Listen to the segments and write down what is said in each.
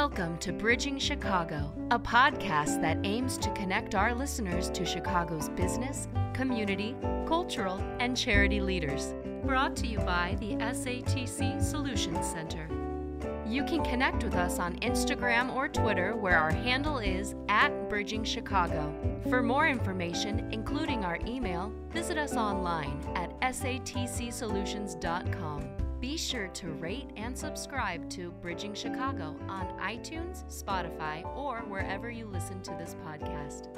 Welcome to Bridging Chicago, a podcast that aims to connect our listeners to Chicago's business, community, cultural, and charity leaders. Brought to you by the SATC Solutions Center. You can connect with us on Instagram or Twitter, where our handle is at Bridging Chicago. For more information, including our email, visit us online at satcsolutions.com. Be sure to rate and subscribe to Bridging Chicago on iTunes, Spotify, or wherever you listen to this podcast.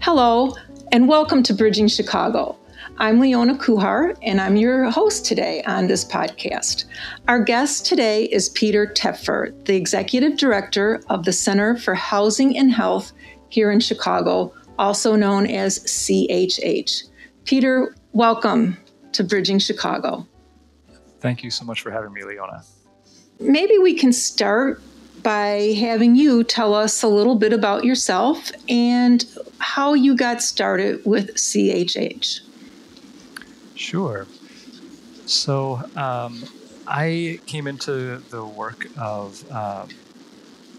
Hello, and welcome to Bridging Chicago. I'm Leona Kuhar, and I'm your host today on this podcast. Our guest today is Peter Toepfer, the Executive Director of the Center for Housing and Health here in Chicago, also known as CHH. Peter, welcome to Bridging Chicago. Thank you so much for having me, Leona. Maybe we can start by having you tell us a little bit about yourself and how you got started with CHH. Sure. So, um, I came into the work of um,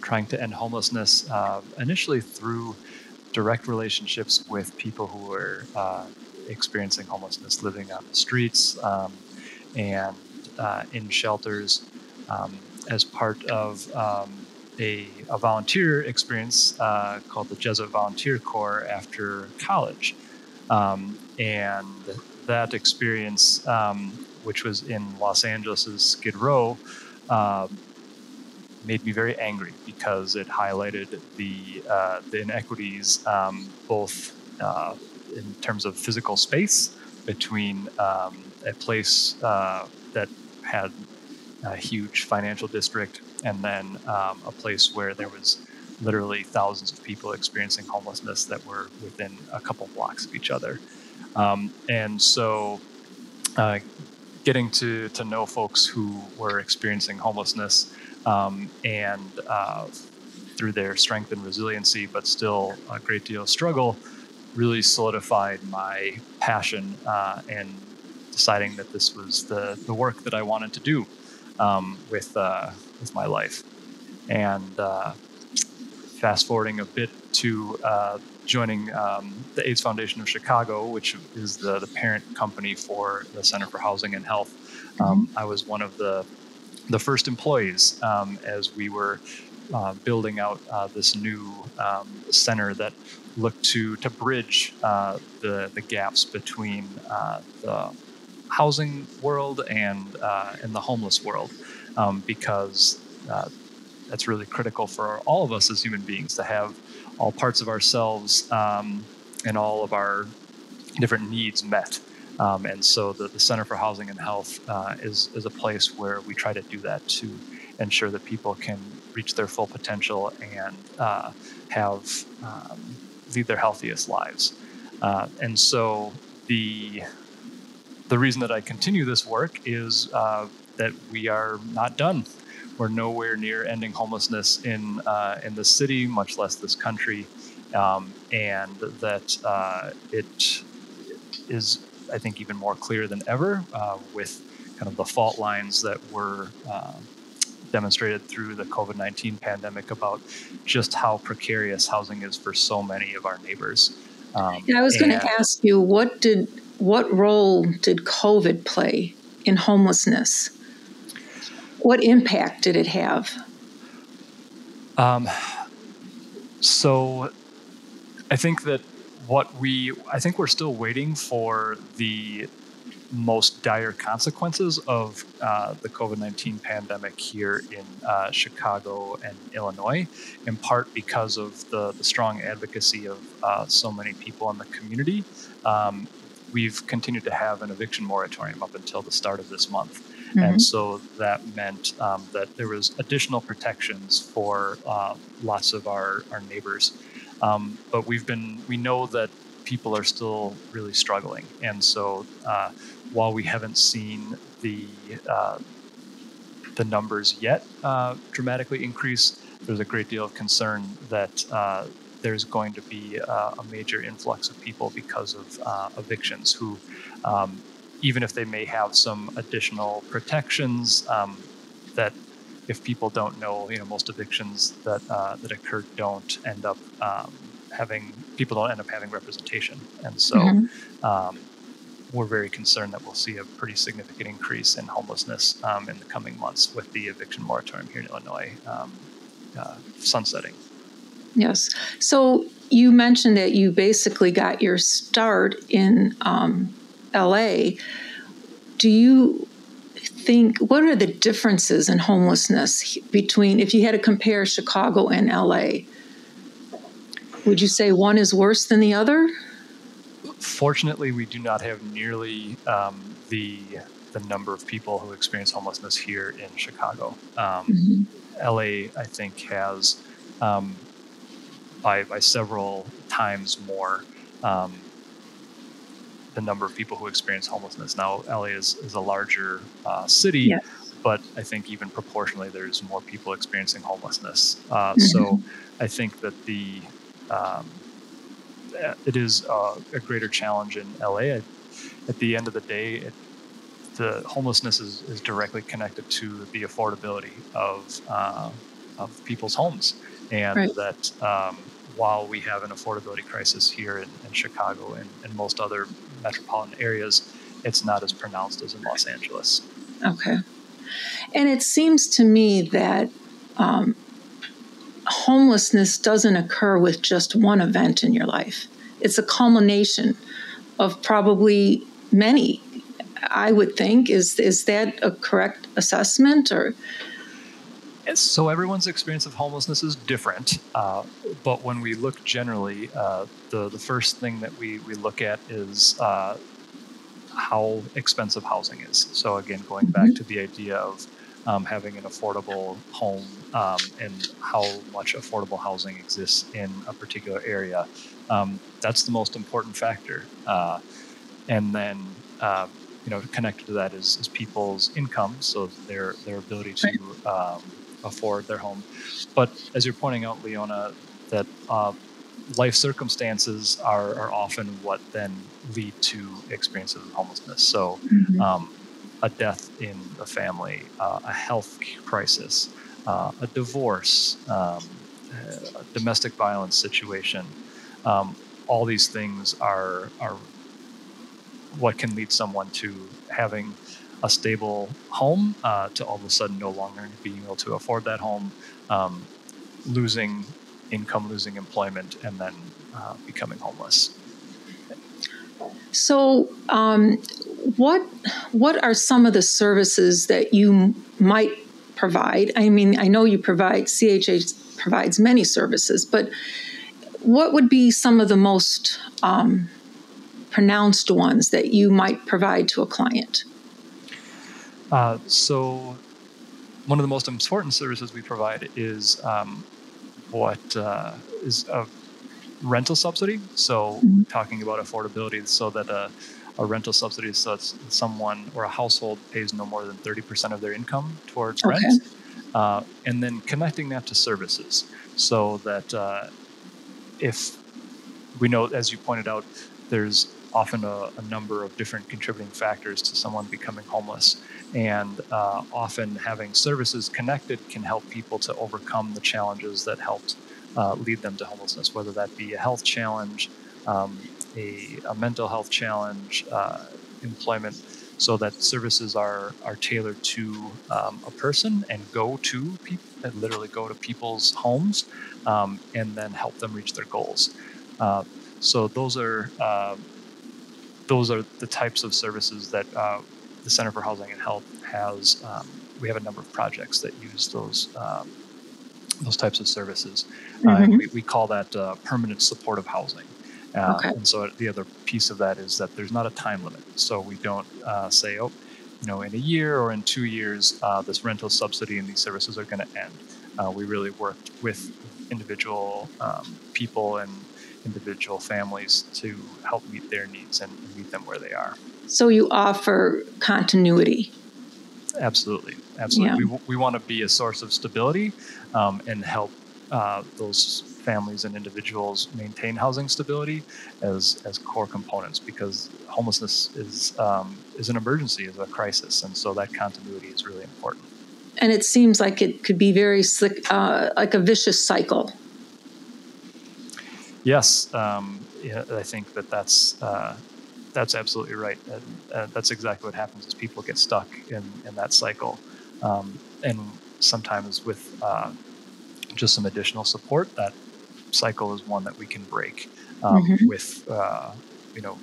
trying to end homelessness uh, initially through direct relationships with people who were uh, experiencing homelessness, living on the streets um, and uh, in shelters um, as part of um, a, a, volunteer experience uh, called the Jesuit Volunteer Corps after college. Um, and that experience, um, which was in Los Angeles' Skid Row, uh, made me very angry because it highlighted the uh, the inequities um, both uh, in terms of physical space between um, a place uh, that had a huge financial district and then um, a place where there was literally thousands of people experiencing homelessness that were within a couple blocks of each other. Um, and so uh, getting to, to know folks who were experiencing homelessness um, and uh, through their strength and resiliency, but still a great deal of struggle, really solidified my passion uh, and deciding that this was the, the work that I wanted to do um, with, uh, with my life. And uh, fast forwarding a bit to uh, joining um, the AIDS Foundation of Chicago, which is the, the parent company for the Center for Housing and Health, um, mm-hmm. I was one of the, the first employees um, as we were uh, building out uh, this new um, center that look to to bridge uh, the the gaps between uh, the housing world and uh, and the homeless world, um, because that's really critical for all of us as human beings to have all parts of ourselves um, and all of our different needs met. Um, and so the, the Center for Housing and Health uh, is, is a place where we try to do that to ensure that people can reach their full potential and uh, have um, lead their healthiest lives. Uh, and so the the reason that I continue this work is uh, that we are not done. We're nowhere near ending homelessness in uh, in the city, much less this country, um, and that uh, it is, I think, even more clear than ever with kind of the fault lines that were uh, demonstrated through the COVID 19 pandemic about just how precarious housing is for so many of our neighbors. Um, I was going to ask you, what did what role did COVID play in homelessness? What impact did it have? Um, so, I think that what we, I think we're still waiting for the most dire consequences of uh, the COVID 19 pandemic here in uh, Chicago and Illinois, in part because of the, the strong advocacy of uh, so many people in the community. Um, we've continued to have an eviction moratorium up until the start of this month. Mm-hmm. And so that meant um, that there was additional protections for uh, lots of our, our neighbors. Um, but we've been, we know that people are still really struggling. And so uh, while we haven't seen the uh, the numbers yet uh, dramatically increase, there's a great deal of concern that uh, there's going to be uh, a major influx of people because of uh, evictions who, um, even if they may have some additional protections, um, that if people don't know, you know, most evictions that uh, that occur don't end up um, having people don't end up having representation, and so mm-hmm. We're very concerned that we'll see a pretty significant increase in homelessness um, in the coming months with the eviction moratorium here in Illinois um, uh, sunsetting. Yes. So you mentioned that you basically got your start in um, LA. Do you think what are the differences in homelessness between if you had to compare Chicago and LA? Would you say one is worse than the other? Fortunately, we do not have nearly um, the the number of people who experience homelessness here in Chicago. Um, mm-hmm. LA, I think, has um, by by several times more um, the number of people who experience homelessness. Now, LA is, is a larger uh, city, yes. but I think even proportionally, there's more people experiencing homelessness. Uh, mm-hmm. So I think that the um, it is uh, a greater challenge in LA. At the end of the day, it, the homelessness is, is directly connected to the affordability of uh, of people's homes, and right. that um, while we have an affordability crisis here in, in Chicago and, and most other metropolitan areas, it's not as pronounced as in Los Angeles. Okay. And it seems to me that um, homelessness doesn't occur with just one event in your life, it's a culmination of probably many. I would think is is that a correct assessment or so everyone's experience of homelessness is different, uh, but when we look generally, uh, the the first thing that we we look at is uh, how expensive housing is. So again, going back mm-hmm. to the idea of um, having an affordable home um, and how much affordable housing exists in a particular area, um, that's the most important factor. Uh, and then uh, you know connected to that is, is people's income, so their their ability to um, afford their home. But as you're pointing out, Leona, that uh, life circumstances are, are often what then lead to experiences of homelessness. So, mm-hmm. A death in a family, uh, a health crisis, uh, a divorce, um, a domestic violence situation. Um, all these things are are what can lead someone to having a stable home uh, to all of a sudden no longer being able to afford that home, um, losing income, losing employment, and then uh, becoming homeless. So, um, what what are some of the services that you might provide? I mean, I know you provide CHH provides many services, but what would be some of the most um, pronounced ones that you might provide to a client? Uh, so, one of the most important services we provide is um, what uh, is a rental subsidy. So, mm-hmm. talking about affordability, so that a, a rental subsidy so that someone or a household pays no more than 30% of their income towards okay. rent. Uh, and then connecting that to services so that uh, if we know, as you pointed out, there's often a, a, number of different contributing factors to someone becoming homeless. And uh, often having services connected can help people to overcome the challenges that helped uh, lead them to homelessness, whether that be a health challenge, um, a, a, mental health challenge, uh, employment, so that services are, are tailored to um, a person and go to people, and literally go to people's homes um, and then help them reach their goals. Uh, so those are uh, those are the types of services that uh, the Center for Housing and Health has. Um, we have a number of projects that use those um, those types of services. Uh, mm-hmm. We, we, call that uh, permanent supportive housing. Uh, okay. And so the other piece of that is that there's not a time limit. So we don't uh, say, oh, you know, in a year or in two years, this rental subsidy and these services are going to end. we really worked with individual um, people and individual families to help meet their needs and meet them where they are. So you offer continuity. Absolutely, absolutely. Yeah. We, we want to be a source of stability um, and help uh, those families and individuals maintain housing stability as as core components because homelessness is um, is an emergency, is a crisis, and so that continuity is really important. and it seems like it could be very slick, uh, like a vicious cycle. Yes, um, yeah, I think that that's uh, that's absolutely right. And, uh, that's exactly what happens is people get stuck in, in that cycle. Um, and sometimes with uh, just some additional support, that cycle is one that we can break um, mm-hmm. with, uh, you know,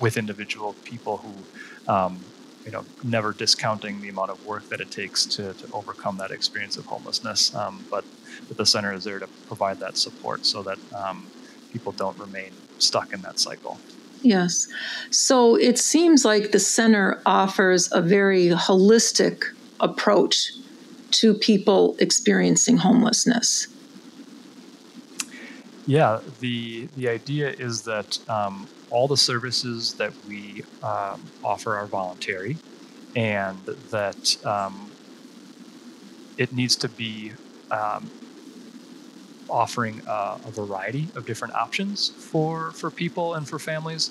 with individual people who, um, you know, never discounting the amount of work that it takes to, to overcome that experience of homelessness. Um, but, but the center is there to provide that support so that um, people don't remain stuck in that cycle. Yes. So it seems like the center offers a very holistic approach to people experiencing homelessness. Yeah, the the idea is that um, all the services that we um, offer are voluntary, and that um, it needs to be um, offering a, a, variety of different options for for people and for families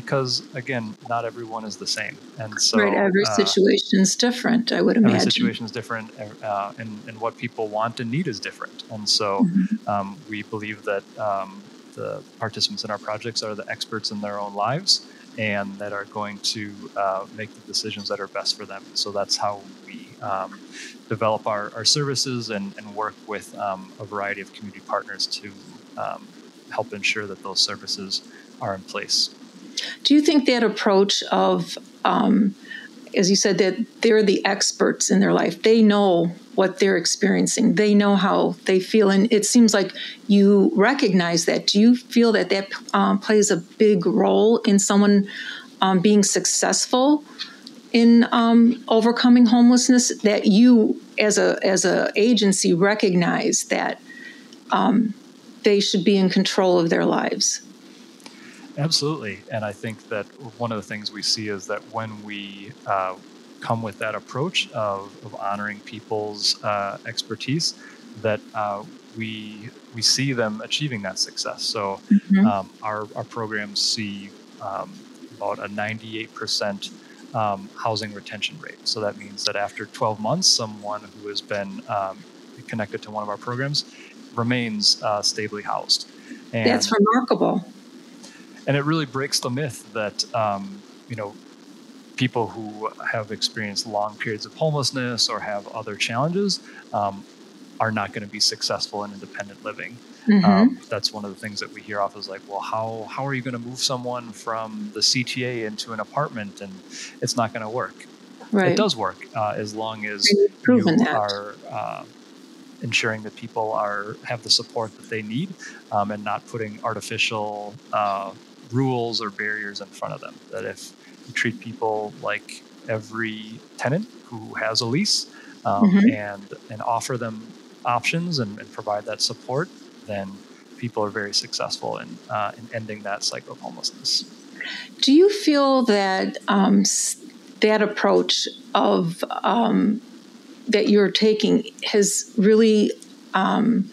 because again not everyone is the same and so right every uh, situation is different i would imagine every situation is different uh, and, and what people want and need is different and so mm-hmm. um, we believe that um, the participants in our projects are the experts in their own lives and that are going to uh, make the decisions that are best for them so that's how we um, develop our, our services and, and work with um, a variety of community partners to um, help ensure that those services are in place. Do you think that approach of, um, as you said, that they're the experts in their life, they know what they're experiencing, they know how they feel, and it seems like you recognize that. Do you feel that that um, plays a big role in someone um, being successful in um, overcoming homelessness? That you as a as a agency recognize that um, they should be in control of their lives absolutely and i think that one of the things we see is that when we uh, come with that approach of, of honoring people's uh, expertise that uh, we we see them achieving that success so mm-hmm. um, our, our programs see um, about a 98 percent um, housing retention rate. So that means that after 12 months, someone who has been um, connected to one of our programs remains uh, stably housed. And, That's remarkable. And it really breaks the myth that um, you know people who have experienced long periods of homelessness or have other challenges um, are not going to be successful in independent living. Mm-hmm. Um, that's one of the things that we hear off is like, well, how how are you going to move someone from the CTA into an apartment, and it's not going to work. Right. It does work uh, as long as you that. are uh, ensuring that people are have the support that they need, um, and not putting artificial uh, rules or barriers in front of them. That if you treat people like every tenant who has a lease, um, mm-hmm. and and offer them options and, and provide that support, then people are very successful in, uh, in ending that cycle of homelessness. Do you feel that um, that approach of um, that you're taking has really um,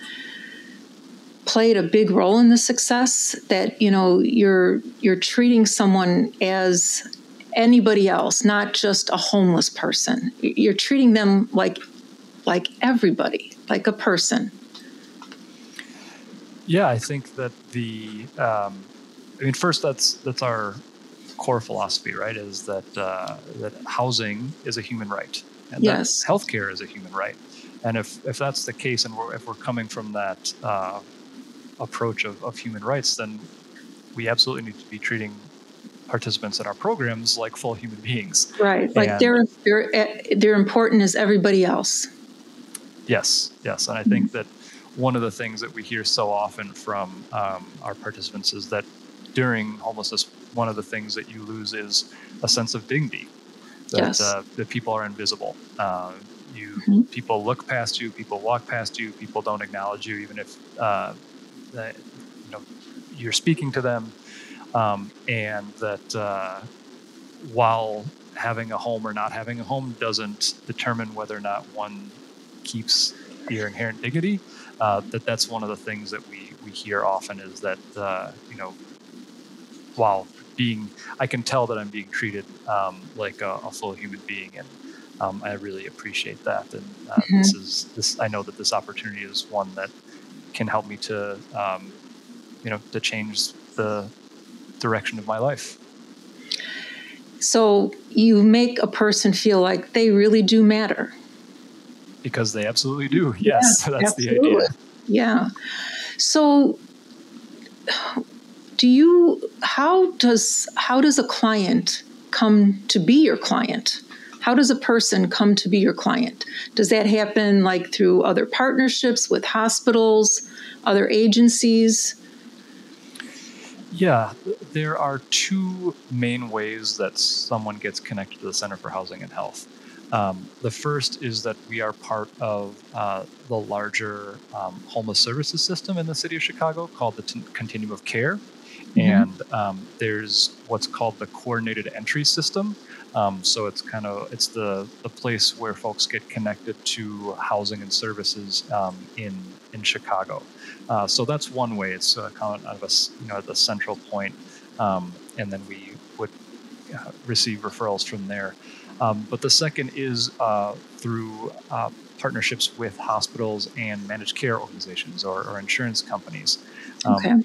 played a big role in the success? That you know you're you're treating someone as anybody else, not just a homeless person. You're treating them like like everybody, like a person. Yeah, I think that the, um, I mean, first that's that's our core philosophy, right? Is that uh, that housing is a human right, and yes. that healthcare is a human right. And if if that's the case, and we're, if we're coming from that uh, approach of, of human rights, then we absolutely need to be treating participants in our programs like full human beings. Right, like they're they're they're important as everybody else. Yes, yes, and I think mm-hmm. that one of the things that we hear so often from um, our participants is that during homelessness, one of the things that you lose is a sense of dignity. That, yes. uh, that people are invisible. Uh, you mm-hmm. people look past you, people walk past you, people don't acknowledge you, even if uh, you know you're speaking to them, um, and that uh, while having a home or not having a home doesn't determine whether or not one keeps your inherent dignity uh, that that's one of the things that we we hear often is that uh, you know while being I can tell that I'm being treated um, like a, a, full human being and um, I really appreciate that. And uh, mm-hmm. this is this. I know that this opportunity is one that can help me to, um, you know, to change the direction of my life. So you make a person feel like they really do matter. Because they absolutely do. Yes, yeah, that's absolutely. the idea. Yeah. So do you how does how does a client come to be your client? How does a person come to be your client? Does that happen like through other partnerships with hospitals, other agencies? Yeah, there are two main ways that someone gets connected to the Center for Housing and Health. Um, the first is that we are part of uh, the larger um, homeless services system in the city of Chicago called the T- Continuum of Care. Mm-hmm. And um, there's what's called the coordinated entry system. Um, so it's kind of it's the, the place where folks get connected to housing and services um, in in Chicago. Uh, so that's one way. It's uh, kind of a, you know the central point, um, and then we would uh, receive referrals from there. Um, but the second is uh, through uh, partnerships with hospitals and managed care organizations or, or insurance companies. Um, okay.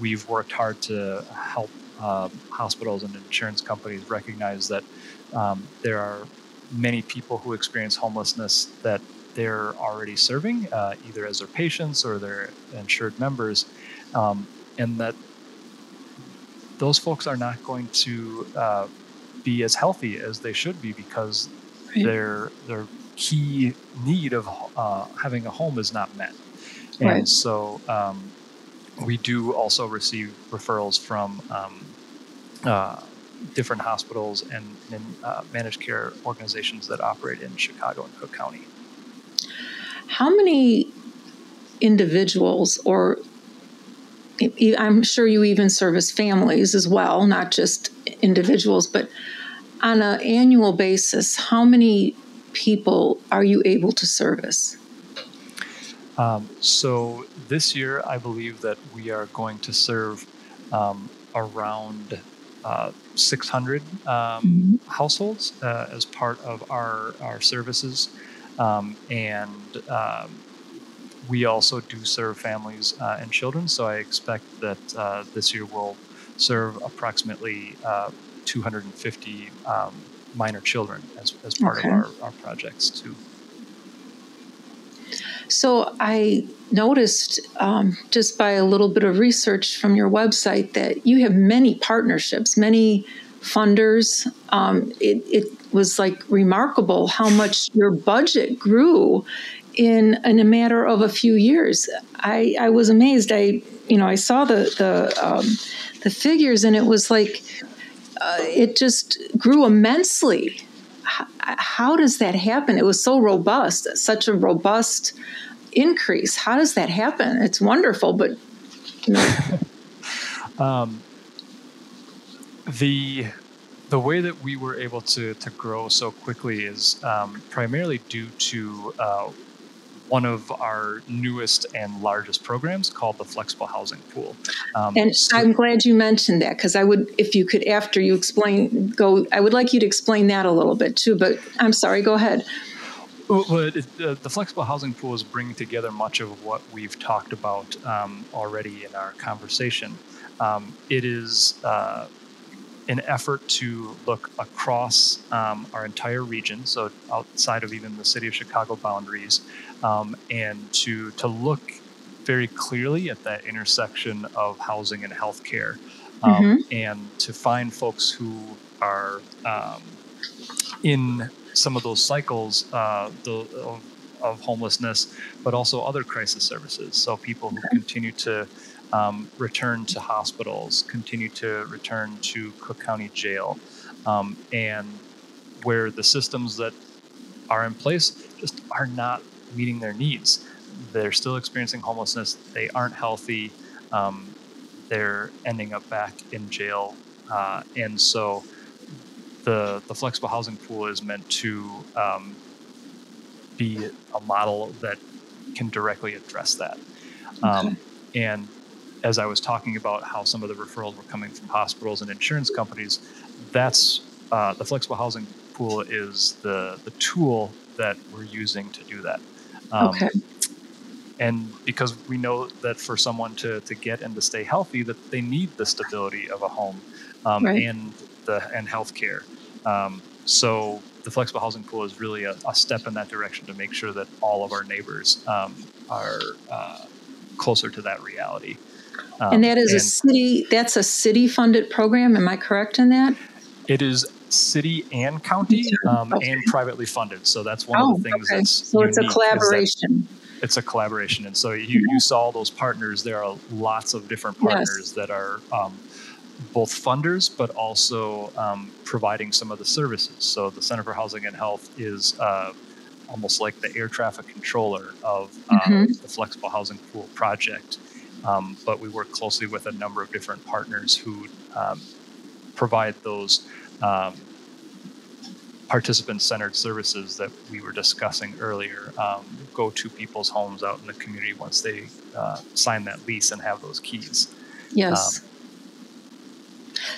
We've worked hard to help uh, hospitals and insurance companies recognize that um, there are many people who experience homelessness that they're already serving, uh, either as their patients or their insured members, um, and that those folks are not going to uh, be as healthy as they should be because right. their their key need of uh, having a home is not met. And right. so um, we do also receive referrals from um, uh, different hospitals and, and uh, managed care organizations that operate in Chicago and Cook County. How many individuals, or I'm sure you even service families as well, not just individuals, but on an annual basis, how many people are you able to service? Um, so this year, I believe that we are going to serve um, around uh, 600 um, mm-hmm. households uh, as part of our, our services. Um, and um, we also do serve families uh, and children. So I expect that uh, this year we'll serve approximately uh, 250 um, minor children as, as part okay. of our, our projects too. So I noticed um, just by a little bit of research from your website that you have many partnerships, many funders. Um, it, it, was like remarkable how much your budget grew in in a matter of a few years. I, I was amazed. I you know I saw the the um, the figures and it was like uh, it just grew immensely. How, does that happen? It was so robust, such a robust increase. How does that happen? It's wonderful, but um, the the way that we were able to to grow so quickly is um, primarily due to uh, one of our newest and largest programs called the Flexible Housing Pool. Um, and so I'm glad you mentioned that because I would, if you could, after you explain, go. I would like you to explain that a little bit too. But I'm sorry. Go ahead. Well, uh, the flexible housing pool is bringing together much of what we've talked about um, already in our conversation. Um, it is uh, an effort to look across um, our entire region, so outside of even the city of Chicago boundaries, um, and to to look very clearly at that intersection of housing and healthcare, um, mm-hmm. and to find folks who are um, in some of those cycles uh, the, of, of, homelessness, but also other crisis services. So people who continue to um, return to hospitals, continue to return to Cook County Jail, um, and where the systems that are in place just are not meeting their needs. They're still experiencing homelessness. They aren't healthy. Um, they're ending up back in jail. Uh, and so the the flexible housing pool is meant to um, be a model that can directly address that. Um, okay. And as I was talking about how some of the referrals were coming from hospitals and insurance companies, that's uh, the flexible housing Pool is the the tool that we're using to do that. Um, okay. And because we know that for someone to, to get and to stay healthy, that they need the stability of a home um, Right. and the and healthcare. Um, so the flexible housing pool is really a, a step in that direction to make sure that all of our neighbors um, are uh, closer to that reality. Um, and that is a city. That's a city-funded program. Am I correct in that? it is city and county um, Okay. and privately funded. So that's one Oh, of the things okay. that's So it's a unique is that collaboration. it's a collaboration and so you, you saw those partners there are lots of different Yes. partners that are um, both funders but also um, providing some of the services so the center for housing and health is uh, almost like the air traffic controller of uh, Mhm. the flexible housing pool project um, but we work closely with a number of different partners who um, provide those um, participant centered services that we were discussing earlier um, go to people's homes out in the community once they uh, sign that lease and have those keys. Yes. Um,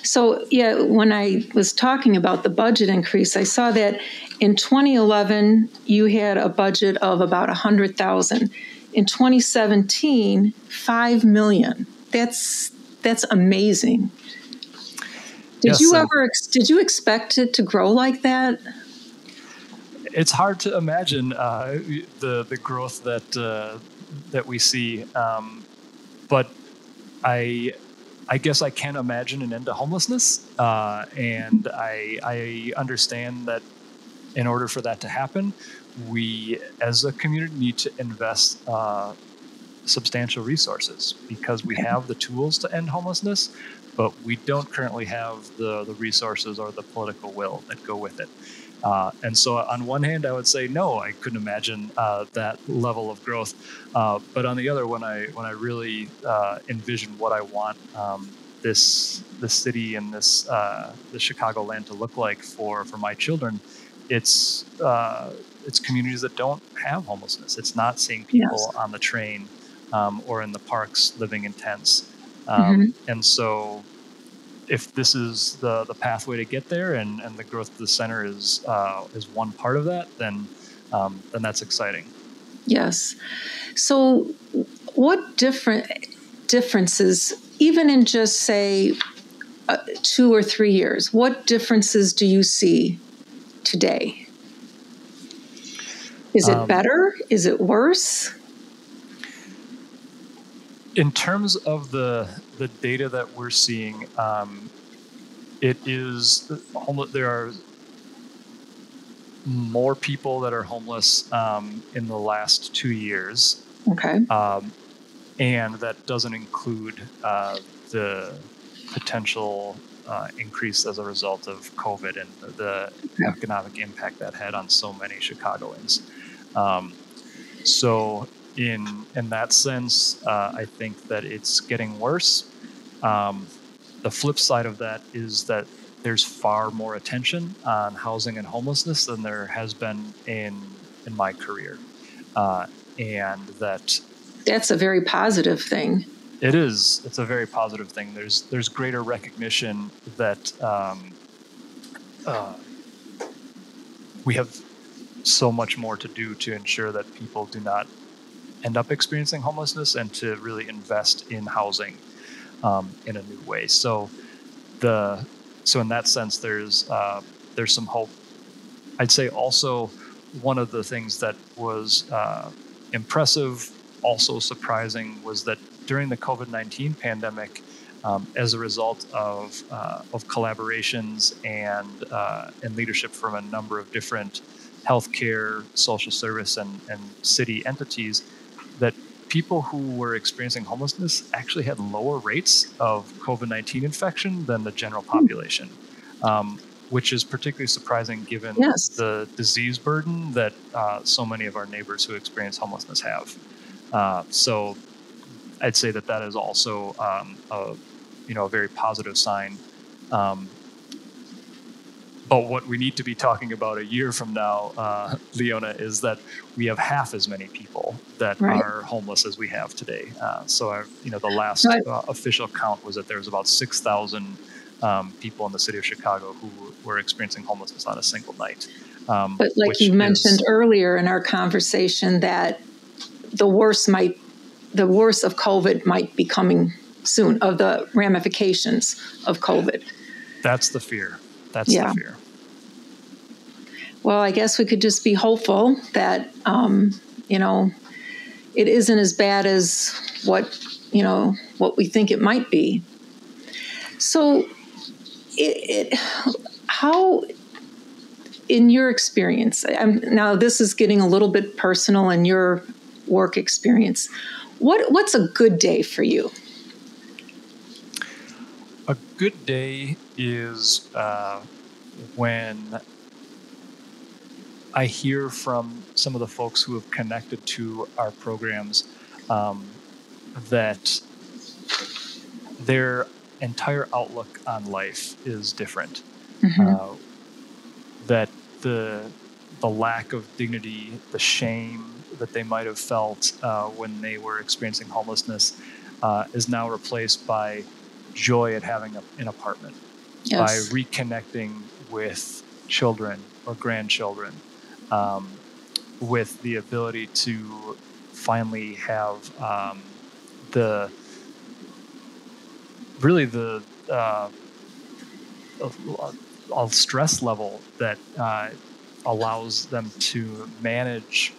so, yeah, when I was talking about the budget increase, I saw that in 2011 you had a budget of about 100,000. In 2017, 5 million. That's that's amazing. Did Yes, you ever did you expect it to grow like that? It's hard to imagine uh, the the growth that uh, that we see, um, but I I guess I can imagine an end to homelessness, uh, and I I understand that in order for that to happen, we as a community need to invest uh, substantial resources because we have the tools to end homelessness, but we don't currently have the the resources or the political will that go with it. Uh, and so, on one hand, I would say no, I couldn't imagine uh, that level of growth. Uh, but on the other, when I when I really uh, envision what I want um, this this city and this uh, the Chicago land to look like for for my children, it's uh, it's communities that don't have homelessness. It's not seeing people Yes. on the train um, or in the parks living in tents. Um, And so, if this is the, the pathway to get there and, and the growth of the center is uh, is one part of that, then um, then that's exciting. Yes. So, what different differences, even in just say uh, two or three years, what differences do you see today? Is it Um, better? Is it worse? In terms of the the data that we're seeing, um, it is homeless. There are more people that are homeless um, in the last two years Okay. um, and that doesn't include uh, the potential uh, increase as a result of COVID and the, the Yeah. economic impact that had on so many Chicagoans. Um, so, in in that sense, uh, I think that it's getting worse. Um, the flip side of that is that there's far more attention on housing and homelessness than there has been in in my career, uh, and that That's a very positive thing. it is. It's a very positive thing. There's there's greater recognition that um, uh, we have so much more to do to ensure that people do not end up experiencing homelessness and to really invest in housing um, in a new way. So the so in that sense, there's uh, there's some hope. I'd say also one of the things that was uh, impressive, also surprising, was that during the COVID nineteen pandemic, um, as a result of uh, of collaborations and uh, and leadership from a number of different healthcare, social service, and and city entities, that people who were experiencing homelessness actually had lower rates of COVID 19 infection than the general population, um, which is particularly surprising given Yes. the disease burden that uh, so many of our neighbors who experience homelessness have. Uh, so I'd say that that is also um, a, you know, a very positive sign. Um, but what we need to be talking about a year from now, uh, Leona, is that we have half as many people that Right. are homeless as we have today. Uh, so, our, you know, the last uh, official count was that there was about 6,000 um, people in the city of Chicago who were experiencing homelessness on a single night. Um, but like you mentioned is, earlier in our conversation, that the worst might, the worst of COVID might be coming soon, of the ramifications of COVID. That's the fear. That's yeah. the fear. Well, I guess we could just be hopeful that, um, you know, it isn't as bad as what, you know, what we think it might be. So, it, it how in your experience, I'm, now this is getting a little bit personal in your work experience. What what's a good day for you? A good day is uh, when I hear from some of the folks who have connected to our programs um, that their entire outlook on life is different. Mm-hmm. Uh, that the the lack of dignity, the shame that they might have felt uh, when they were experiencing homelessness, uh, is now replaced by joy at having a, an apartment, yes. by reconnecting with children or grandchildren, um, with the ability to finally have um, the really the uh, a stress level that uh, allows them to manage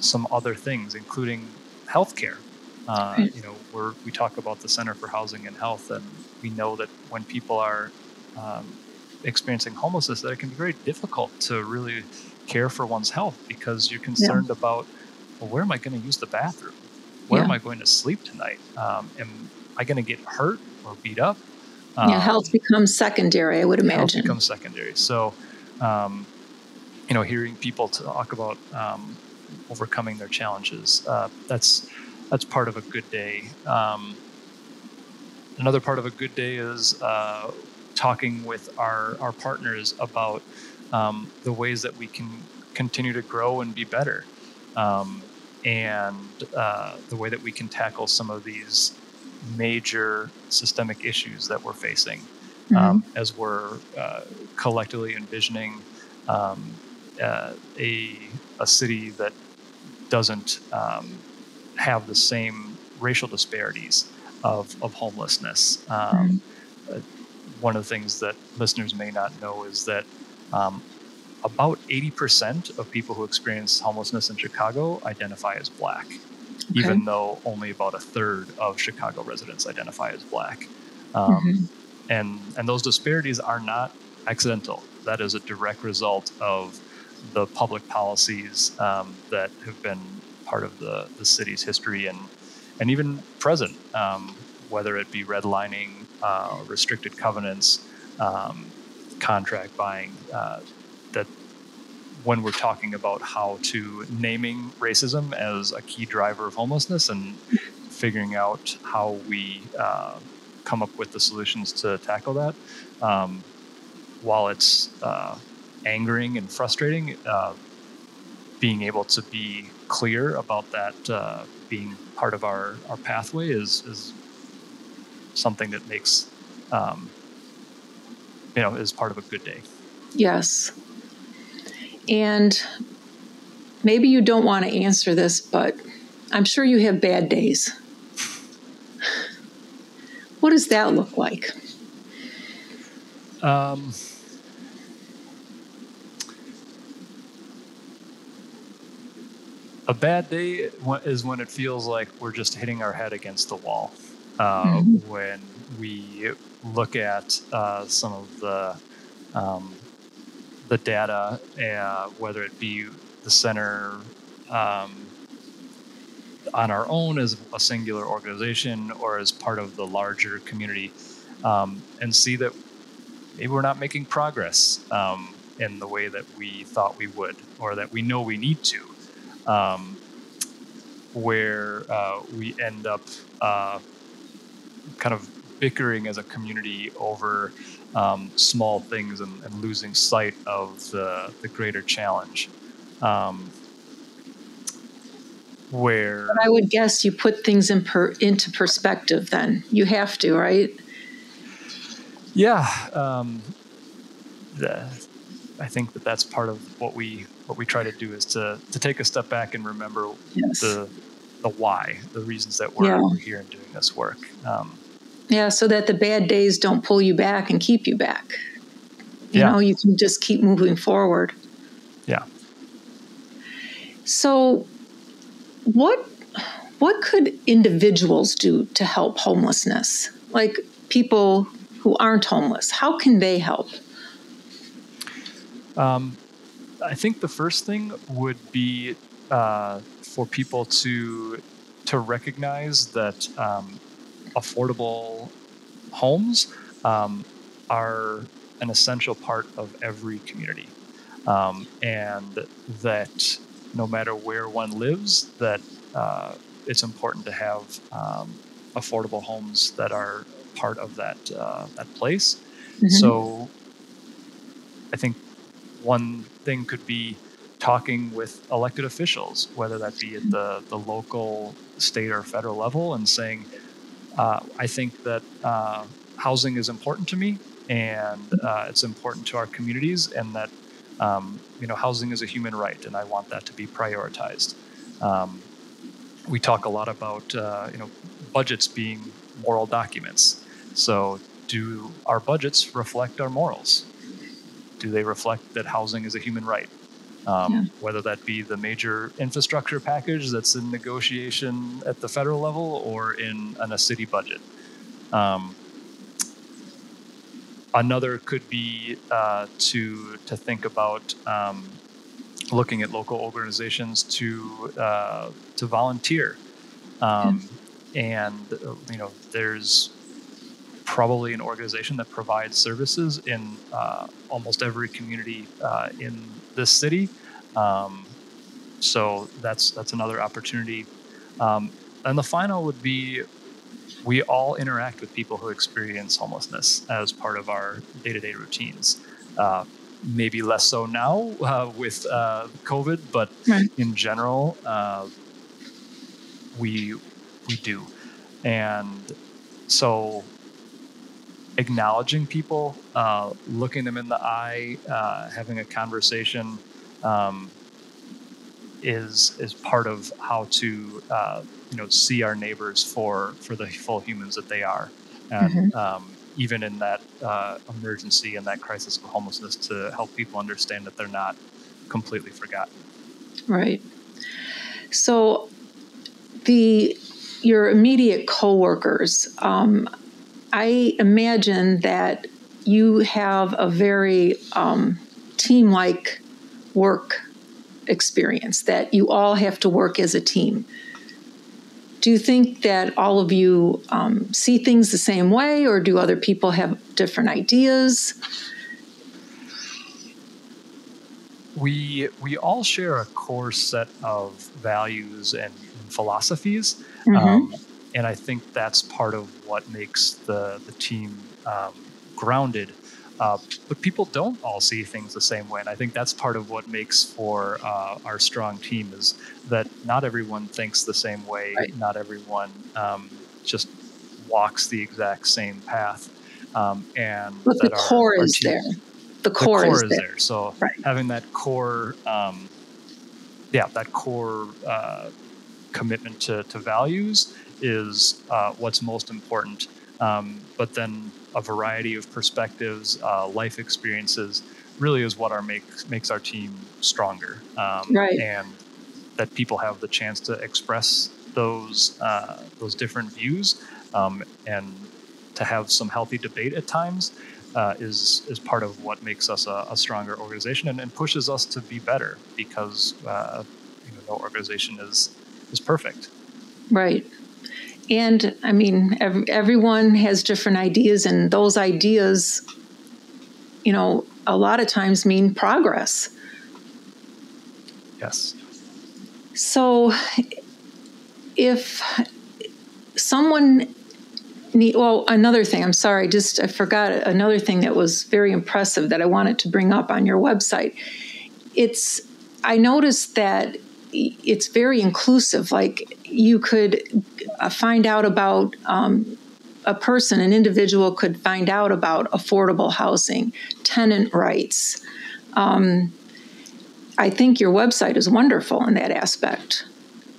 some other things, including healthcare. Uh, you know, we we talk about the Center for Housing and Health, and we know that when people are um, experiencing homelessness, that it can be very difficult to really care for one's health because you're concerned yeah. about, well, where am I going to use the bathroom? Where yeah. am I going to sleep tonight? Um, am I going to get hurt or beat up? Um, yeah, health becomes secondary, I would imagine. Health becomes secondary. So, um, you know, hearing people talk about um, overcoming their challenges, uh, that's that's part of a good day. Um, another part of a good day is uh, talking with our, our partners about um, the ways that we can continue to grow and be better. Um, and uh, the way that we can tackle some of these major systemic issues that we're facing mm-hmm. um, as we're uh, collectively envisioning um, uh, a, a city that doesn't um, have the same racial disparities of, of homelessness. Um, mm-hmm. Uh, one of the things that listeners may not know is that um, about 80% of people who experience homelessness in Chicago identify as black okay. even though only about a third of Chicago residents identify as black. Um, mm-hmm. And and those disparities are not accidental. That is a direct result of the public policies um, that have been part of the, the city's history and and even present, um, whether it be redlining, uh, restricted covenants, um, contract buying, uh, that when we're talking about how to naming racism as a key driver of homelessness and figuring out how we uh, come up with the solutions to tackle that. Um, while it's uh, angering and frustrating, uh, being able to be clear about that uh, being part of our, our pathway is, is something that makes, um, you know, is part of a good day. Yes. And maybe you don't want to answer this, but I'm sure you have bad days. What does that look like? Um, a bad day is when it feels like we're just hitting our head against the wall. Uh, mm-hmm. When we look at uh, some of the um, the data, uh, whether it be the center um, on our own as a singular organization or as part of the larger community, um, and see that maybe we're not making progress um, in the way that we thought we would or that we know we need to. Um, where uh, we end up uh, kind of bickering as a community over um, small things and, and, losing sight of the, the greater challenge. Um, where but I would guess you put things in per, into perspective. Then you have to, right? Yeah, um, the, I think that that's part of what we what we try to do is to to take a step back and remember yes. the the why, the reasons that we're, yeah. we're here and doing this work. Um, yeah, so that the bad days don't pull you back and keep you back. You yeah. know, you can just keep moving forward. Yeah. So, what what could individuals do to help homelessness? Like people who aren't homeless, how can they help? Um, I think the first thing would be uh, for people to to recognize that um, affordable homes um, are an essential part of every community, um, and that no matter where one lives, that uh, it's important to have um, affordable homes that are part of that uh, that place. Mm-hmm. So, I think one thing could be talking with elected officials, whether that be at the, the local, state, or federal level, and saying, uh, I think that uh, housing is important to me and uh, it's important to our communities, and that um, you know housing is a human right, and I want that to be prioritized. Um, we talk a lot about uh, you know budgets being moral documents. So, do our budgets reflect our morals? Do they reflect that housing is a human right? Um, yeah. Whether that be the major infrastructure package that's in negotiation at the federal level or in, in a city budget. Um, another could be uh, to to think about um, looking at local organizations to uh, to volunteer, um, and uh, you know there's probably an organization that provides services in uh, almost every community uh, in this city. Um, so that's that's another opportunity. Um, and the final would be we all interact with people who experience homelessness as part of our day-to-day routines. Uh, maybe less so now uh, with uh, COVID, but right. in general, uh, we we do, and so acknowledging people, uh, looking them in the eye, uh, having a conversation um, is is part of how to uh, you know see our neighbors for for the full humans that they are, and mm-hmm. um, even in that uh, emergency and that crisis of homelessness, to help people understand that they're not completely forgotten. Right. So the your immediate coworkers. Um, I imagine that you have a very um, team like work experience, that you all have to work as a team. Do you think that all of you um, see things the same way, or do other people have different ideas? We we all share a core set of values and, and philosophies. Mm-hmm. Um, and I think that's part of what makes the the team um, grounded. Uh, but people don't all see things the same way, and I think that's part of what makes for uh, our strong team is that not everyone thinks the same way. Right. Not everyone um, just walks the exact same path. Um, and but the core our, our is team, there. The core, the core is, is, there. So right. having that core, um, yeah, that core uh, commitment to, to values is uh, what's most important. Um, but then a variety of perspectives, uh, life experiences, really is what our makes makes our team stronger. Um, right. And that people have the chance to express those uh, those different views um, and to have some healthy debate at times uh, is is part of what makes us a, a stronger organization and, and, pushes us to be better because uh, you know, no organization is is perfect. Right. And I mean, every, everyone has different ideas, and those ideas, you know, a lot of times mean progress. Yes. So if someone need, well, another thing, I'm sorry, just I forgot another thing that was very impressive that I wanted to bring up on your website. It's, I noticed that it's very inclusive. Like you could uh, find out about um, a person, an individual, could find out about affordable housing, tenant rights. Um, I think your website is wonderful in that aspect.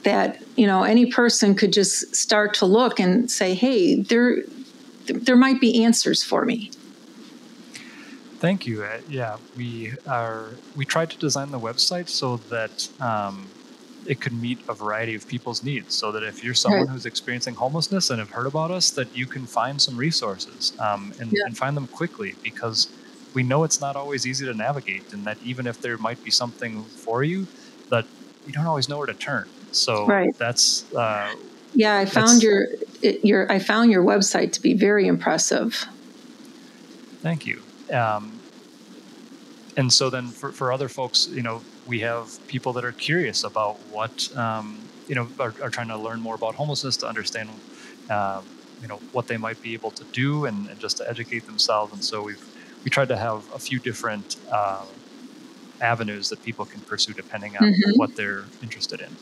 That you know any person could just start to look and say, "Hey, there, there might be answers for me." Thank you. Uh, yeah, we are. We tried to design the website so that um, it could meet a variety of people's needs. So that if you're someone right. who's experiencing homelessness and have heard about us, that you can find some resources um, and, yeah. and find them quickly because we know it's not always easy to navigate, and that even if there might be something for you, that you don't always know where to turn. So right. that's. Uh, yeah, I found your your I found your website to be very impressive. Thank you. Um, and so then for, for other folks, you know, we have people that are curious about what, um, you know, are, are, trying to learn more about homelessness to understand, um, you know, what they might be able to do and, and, just to educate themselves. And so we've, we tried to have a few different uh, avenues that people can pursue depending on mm-hmm. what they're interested in.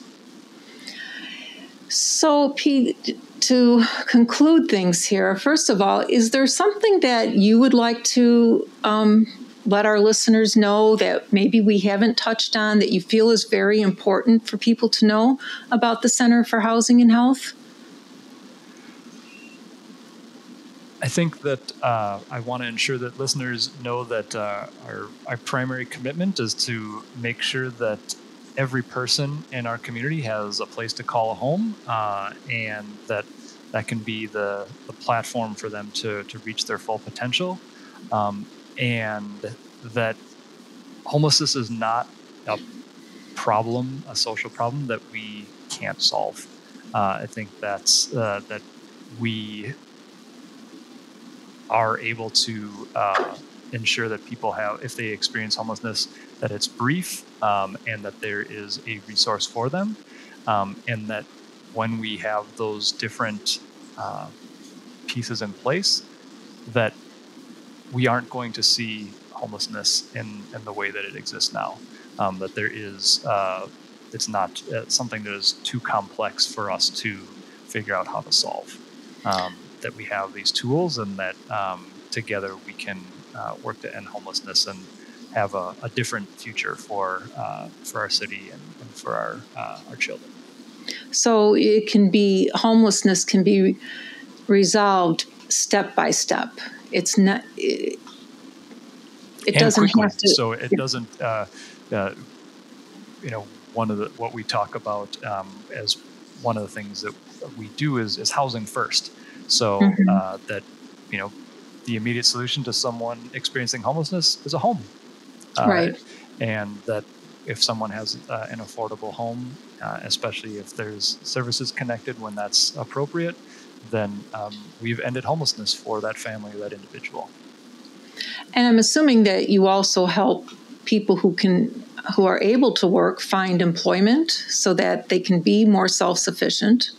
So, Pete, to conclude things here, first of all, is there something that you would like to um, let our listeners know that maybe we haven't touched on that you feel is very important for people to know about the Center for Housing and Health? I think that uh, I want to ensure that listeners know that uh, our, our primary commitment is to make sure that every person in our community has a place to call a home, uh, and that that can be the, the platform for them to, to reach their full potential. Um, and that homelessness is not a problem, a social problem that we can't solve. Uh, I think that's uh, that we are able to uh, ensure that people have, if they experience homelessness, that it's brief um, and that there is a resource for them, um, and that when we have those different uh, pieces in place, that we aren't going to see homelessness in, in the way that it exists now. Um, that there is, uh, it's not uh, something that is too complex for us to figure out how to solve. Um, that we have these tools and that um, together we can uh, work to end homelessness and have a, a different future for uh, for our city and, and for our uh, our children. So it can be homelessness can be resolved step by step. It's not. It, it doesn't quickly. have to. So it doesn't. Uh, uh, you know, one of the what we talk about um, as one of the things that we do is is housing first. So mm-hmm. uh, that you know, the immediate solution to someone experiencing homelessness is a home. Uh, right. And that if someone has uh, an affordable home, uh, especially if there's services connected when that's appropriate, then um, we've ended homelessness for that family or that individual. And I'm assuming that you also help people who can who are able to work find employment so that they can be more self-sufficient.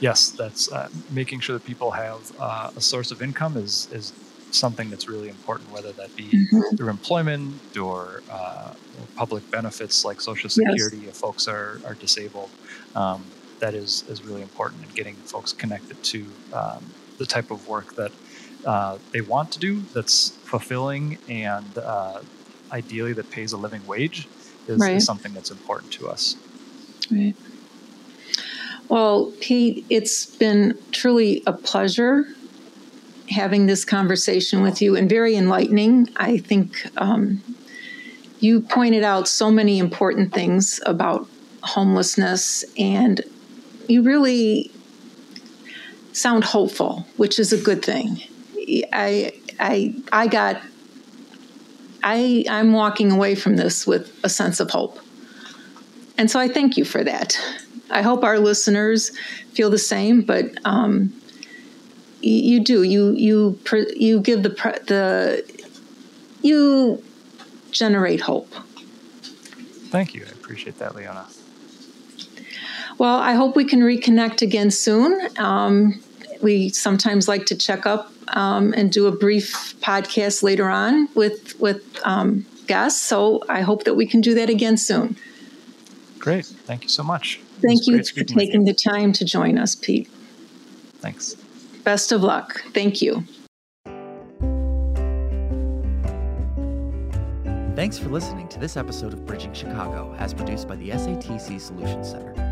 Yes, that's uh, making sure that people have uh, a source of income is is something that's really important, whether that be mm-hmm. through employment or, uh, or, public benefits like Social Security yes. if folks are, are disabled. Um, that is, is really important in getting folks connected to um, the type of work that uh, they want to do that's fulfilling and uh, ideally that pays a living wage is, right. is something that's important to us. Right. Well, Pete, it's been truly a pleasure having this conversation with you and very enlightening. I think um, you pointed out so many important things about homelessness, and you really sound hopeful, which is a good thing. I I I got I I'm walking away from this with a sense of hope. And so I thank you for that. I hope our listeners feel the same, but um, you do you you you give the the you generate hope. Thank you. I appreciate that, Leona. Well, I hope we can reconnect again soon. Um, we sometimes like to check up um, and do a brief podcast later on with with um, guests. So I hope that we can do that again soon. Great. Thank you so much. Thank you for taking the time to join us, Pete. Thanks. Best of luck. Thank you. Thanks for listening to this episode of Bridging Chicago, as produced by the SATC Solutions Center.